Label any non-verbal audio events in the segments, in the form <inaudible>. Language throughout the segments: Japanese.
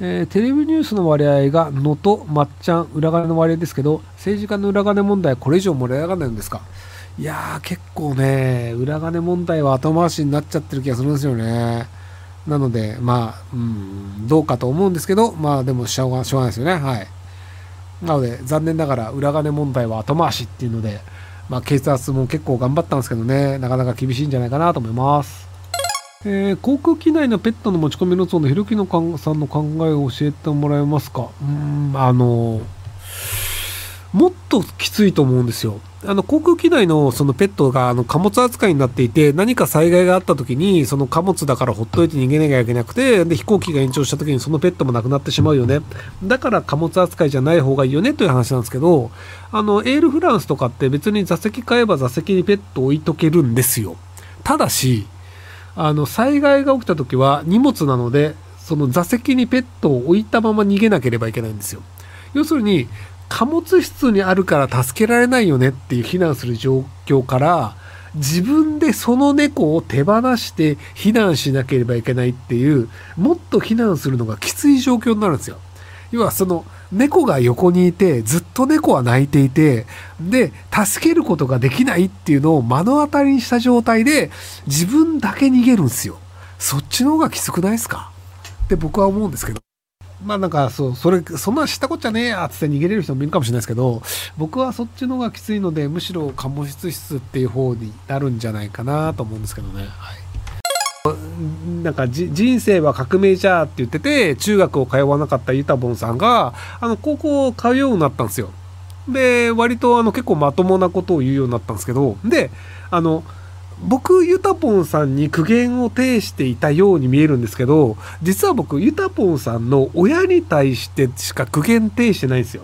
えー、テレビニュースの割合が能とまっちゃん裏金の割合ですけど政治家の裏金問題これ以上盛り上がらないんですか？いやー結構ね裏金問題は後回しになっちゃってる気がするんですよね。なのでまあうんどうかと思うんですけどまあでもしょうがしょうがないですよね。はい。なので残念ながら裏金問題は後回しっていうのでまあ警察も結構頑張ったんですけどねなかなか厳しいんじゃないかなと思います。えー、航空機内のペットの持ち込みの層のひろきのさんの考えを教えてもらえますか？うんあのもっときついと思うんですよ。あの航空機内のそのペットがあの貨物扱いになっていて何か災害があった時にその貨物だからほっといて逃げなきゃいけなくてで飛行機が延長した時にそのペットもなくなってしまうよね。だから貨物扱いじゃない方がいいよねという話なんですけどあのエールフランスとかって別に座席買えば座席にペット置いとけるんですよ。ただしあの災害が起きた時は荷物なのでその座席にペットを置いたまま逃げなければいけないんですよ要するに貨物室にあるから助けられないよねっていう避難する状況から自分でその猫を手放して避難しなければいけないっていうもっと避難するのがきつい状況になるんですよ。要はその猫が横にいてずっと猫は泣いていてで助けることができないっていうのを目の当たりにした状態で自分だけ逃げるんですよ。そっちの方がきつくないですか？って僕は思うんですけど。まあなんかそう、それ、そんな知ったこっちゃねえやつって逃げれる人もいるかもしれないですけど、僕はそっちの方がきついので、むしろ貨物室っていう方になるんじゃないかなと思うんですけどね。はい。なんか人生は革命じゃって言ってて、中学を通わなかったユタボンさんが、あの、高校を通うようになったんですよ。で、割とあの結構まともなことを言うようになったんですけど、で、あの、僕、ユタポンさんに苦言を呈していたように見えるんですけど、実は僕、ユタポンさんの親に対してしか苦言呈してないんですよ。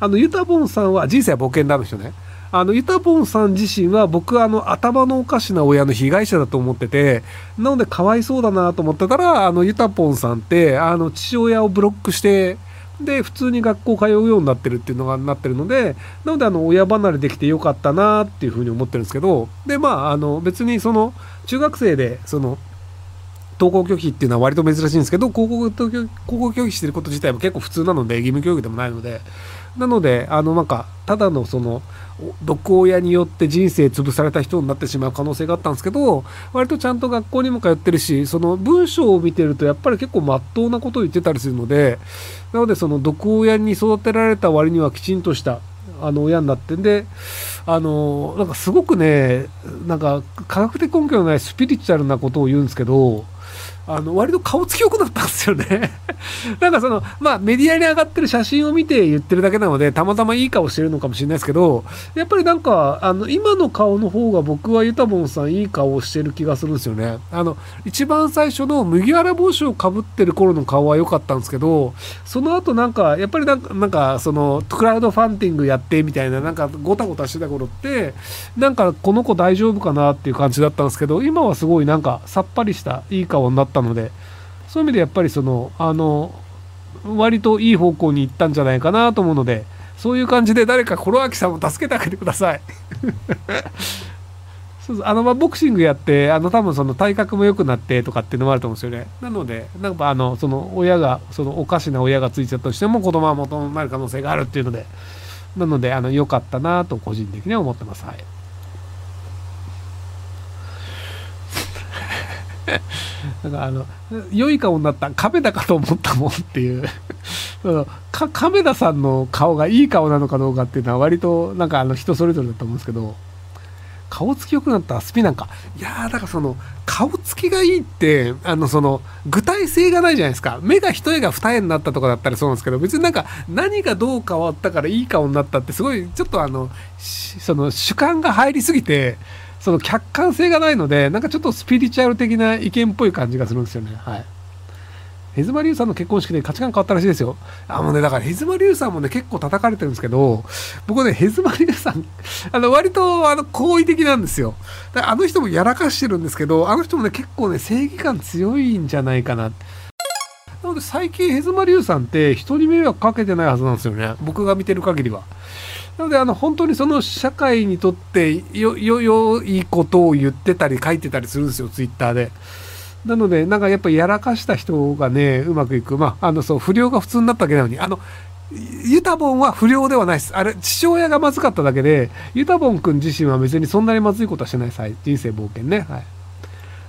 あの、ユタポンさんは、人生は冒険だの人ね。あの、ユタポンさん自身は僕はあの、頭のおかしな親の被害者だと思ってて、なのでかわいそうだなと思ってたら、あの、ユタポンさんって、あの、父親をブロックして、で普通に学校通うようになってるっていうのがなってるのでなのであの親離れできてよかったなっていうふうに思ってるんですけどでまああの別にその中学生でその登校拒否っていうのは割と珍しいんですけど高校高校拒否してること自体も結構普通なので義務教育でもないのでなのであのなんかただのその毒親によって人生潰された人になってしまう可能性があったんですけど割とちゃんと学校にも通ってるしその文章を見てるとやっぱり結構まっとうなことを言ってたりするのでなのでその毒親に育てられた割にはきちんとしたあの親になってんであのなんかすごくねなんか科学的根拠のないスピリチュアルなことを言うんですけどあの割と顔つき良くなったんですよね。<laughs> なんかそのまあメディアに上がってる写真を見て言ってるだけなのでたまたまいい顔してるのかもしれないですけどやっぱりなんかあの今の顔の方が僕はユタボンさんいい顔をしてる気がするんですよね。あの一番最初の麦わら帽子をかぶってる頃の顔は良かったんですけどその後なんかやっぱりなんかなんかそのクラウドファンディングやってみたいななんかごたごたしてた頃ってなんかこの子大丈夫かなっていう感じだったんですけど今はすごいなんかさっぱりしたいい顔になったのでそういう意味でやっぱりそのあの割といい方向に行ったんじゃないかなと思うのでそういう感じで誰かコロアキさんを助けてあげてください。<laughs> そうあのまボクシングやってあの多分その体格も良くなってとかっていうのもあると思うんですよね。なのでなんかあのその親がそのおかしな親がついちゃったとしても子供は元になる可能性があるっていうのでなのであの良かったなと個人的には思ってます。はい。<laughs> なんかあの良い顔になった亀田かと思ったもんっていう。<laughs> か亀田さんの顔がいい顔なのかどうかっていうのは割となんかあの人それぞれだと思うんですけど。顔つき良くなったスピなんか。いやーだからその顔つきがいいってあのその具体性がないじゃないですか。目が一重が二重になったとかだったらそうなんですけど別になんか何がどう変わったからいい顔になったってすごいちょっとあのその主観が入りすぎてその客観性がないので、なんかちょっとスピリチュアル的な意見っぽい感じがするんですよね。はい。ヘズマリュウさんの結婚式で価値観変わったらしいですよ。あ、もうね、だからヘズマリュウさんもね、結構叩かれてるんですけど、僕ね、ヘズマリュウさん、<laughs> あの、割と、あの、好意的なんですよ。だあの人もやらかしてるんですけど、あの人もね、結構ね、正義感強いんじゃないかな。なので最近ヘズマリュウさんって人に迷惑かけてないはずなんですよね。僕が見てる限りは。なのであの本当にその社会にとってよよいことを言ってたり書いてたりするんですよツイッターで。なので、なんかやっぱやらかした人がね、うまくいく。まあ、あの、そう、不良が普通になったわけなのに、あの、ユタボンは不良ではないです。あれ、父親がまずかっただけで、ユタボン君自身は別にそんなにまずいことはしてないです。人生冒険ね。はい。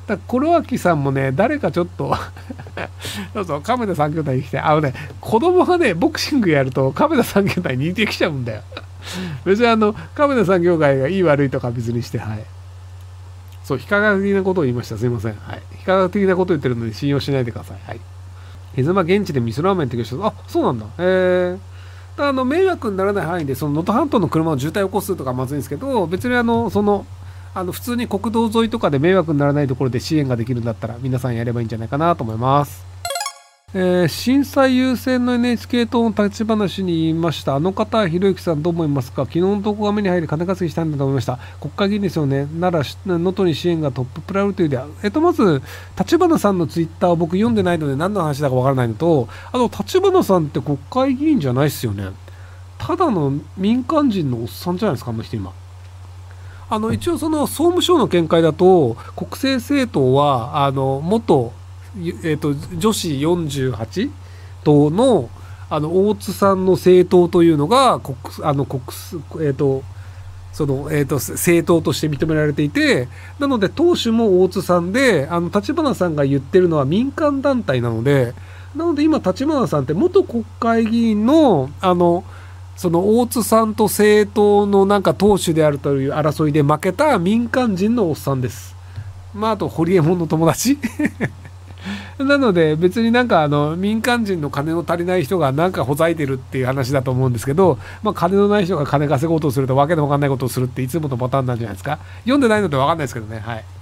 だコロアキさんもね、誰かちょっと <laughs> そうそう、亀田三兄弟に来て、あのね、子供がね、ボクシングやると亀田三兄弟に似てきちゃうんだよ。<laughs> 別にあの、亀田三兄弟がいい悪いとか別にして、はい。そう、非科学的なことを言いました。すいません。はい。非科学的なことを言ってるので信用しないでください。はい。ヘズマ現地で味噌ラーメン提供してあ、そうなんだ。へえー。あの、迷惑にならない範囲で、その能登半島の車の渋滞を起こすとかまずいんですけど、別にあの、その、あの、普通に国道沿いとかで迷惑にならないところで支援ができるんだったら、皆さんやればいいんじゃないかなと思います。えー、震災優先の NHK 党の立ち話に言いました。あの方、ひろゆきさんどう思いますか？昨日の動画目に入り金稼ぎしたいんだと思いました。国会議員ですよね。なら、能登に支援がトッププライオリティで。えっと、まず、立花さんのツイッターを僕読んでないので何の話だかわからないのと、あと、立花さんって国会議員じゃないっすよね。ただの民間人のおっさんじゃないですか、あの人今。あの、一応その総務省の見解だと、国政政党は、あの、元えーと、女子48党のあの大津さんの政党というのが国あの国、えーとそのえーと、政党として認められていてなので党首も大津さんで立花さんが言ってるのは民間団体なのでなので今立花さんって元国会議員のあのその大津さんと政党のなんか党首であるという争いで負けた民間人のおっさんです。まあ、あと、ホリエモンの友達なので別になんかあの民間人の金の足りない人がなんかほざいてるっていう話だと思うんですけど、まあ、金のない人が金稼ごうとするとわけのわかんないことをするっていつものパターンなんじゃないですか読んでないのでわかんないですけどねはい。